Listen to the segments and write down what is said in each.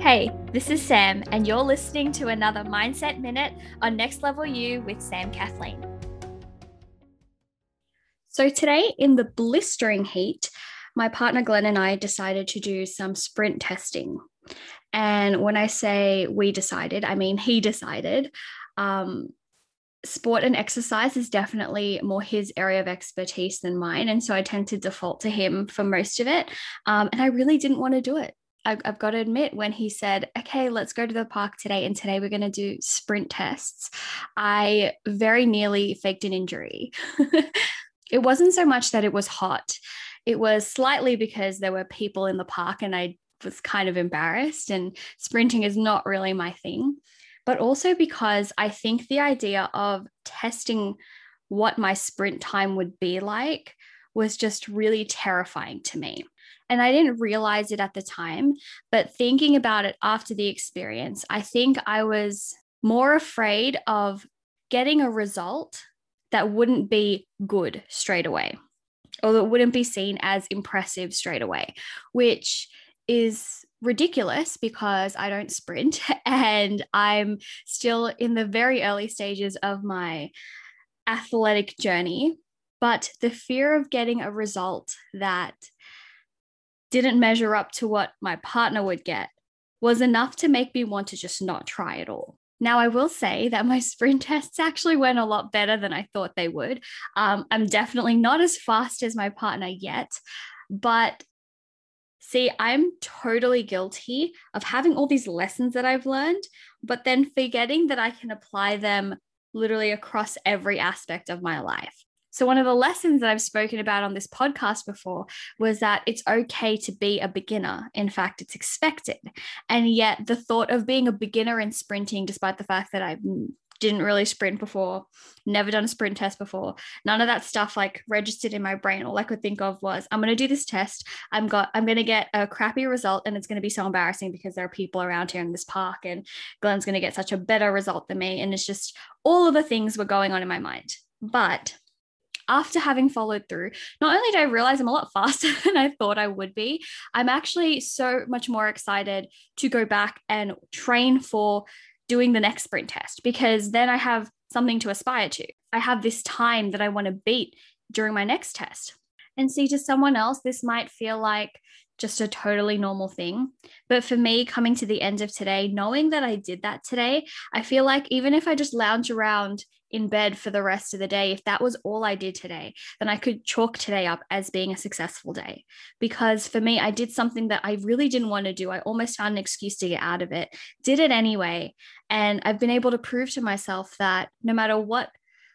Hey, this is Sam, and you're listening to another Mindset Minute on Next Level You with Sam Kathleen. So, today in the blistering heat, my partner Glenn and I decided to do some sprint testing. And when I say we decided, I mean he decided. Um, sport and exercise is definitely more his area of expertise than mine. And so I tend to default to him for most of it. Um, and I really didn't want to do it. I've got to admit, when he said, okay, let's go to the park today, and today we're going to do sprint tests, I very nearly faked an injury. it wasn't so much that it was hot, it was slightly because there were people in the park and I was kind of embarrassed, and sprinting is not really my thing. But also because I think the idea of testing what my sprint time would be like was just really terrifying to me. And I didn't realize it at the time, but thinking about it after the experience, I think I was more afraid of getting a result that wouldn't be good straight away or that wouldn't be seen as impressive straight away, which is ridiculous because I don't sprint and I'm still in the very early stages of my athletic journey. But the fear of getting a result that didn't measure up to what my partner would get was enough to make me want to just not try at all. Now, I will say that my sprint tests actually went a lot better than I thought they would. Um, I'm definitely not as fast as my partner yet, but see, I'm totally guilty of having all these lessons that I've learned, but then forgetting that I can apply them literally across every aspect of my life. So, one of the lessons that I've spoken about on this podcast before was that it's okay to be a beginner. In fact, it's expected. And yet, the thought of being a beginner in sprinting, despite the fact that I didn't really sprint before, never done a sprint test before, none of that stuff like registered in my brain. All I could think of was, I'm going to do this test. I'm got, I'm going to get a crappy result, and it's going to be so embarrassing because there are people around here in this park, and Glenn's going to get such a better result than me. And it's just all of the things were going on in my mind. But after having followed through, not only did I realize I'm a lot faster than I thought I would be, I'm actually so much more excited to go back and train for doing the next sprint test because then I have something to aspire to. I have this time that I want to beat during my next test. And see, to someone else, this might feel like just a totally normal thing. But for me, coming to the end of today, knowing that I did that today, I feel like even if I just lounge around in bed for the rest of the day, if that was all I did today, then I could chalk today up as being a successful day. Because for me, I did something that I really didn't want to do. I almost found an excuse to get out of it, did it anyway. And I've been able to prove to myself that no matter what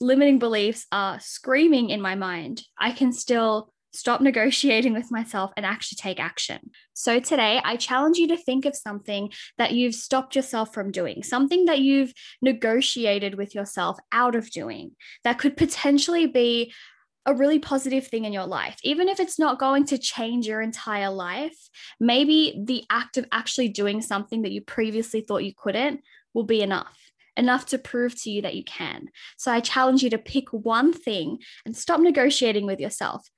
limiting beliefs are screaming in my mind, I can still stop negotiating with myself and actually take action. So, today I challenge you to think of something that you've stopped yourself from doing, something that you've negotiated with yourself out of doing that could potentially be a really positive thing in your life. Even if it's not going to change your entire life, maybe the act of actually doing something that you previously thought you couldn't will be enough enough to prove to you that you can. So I challenge you to pick one thing and stop negotiating with yourself.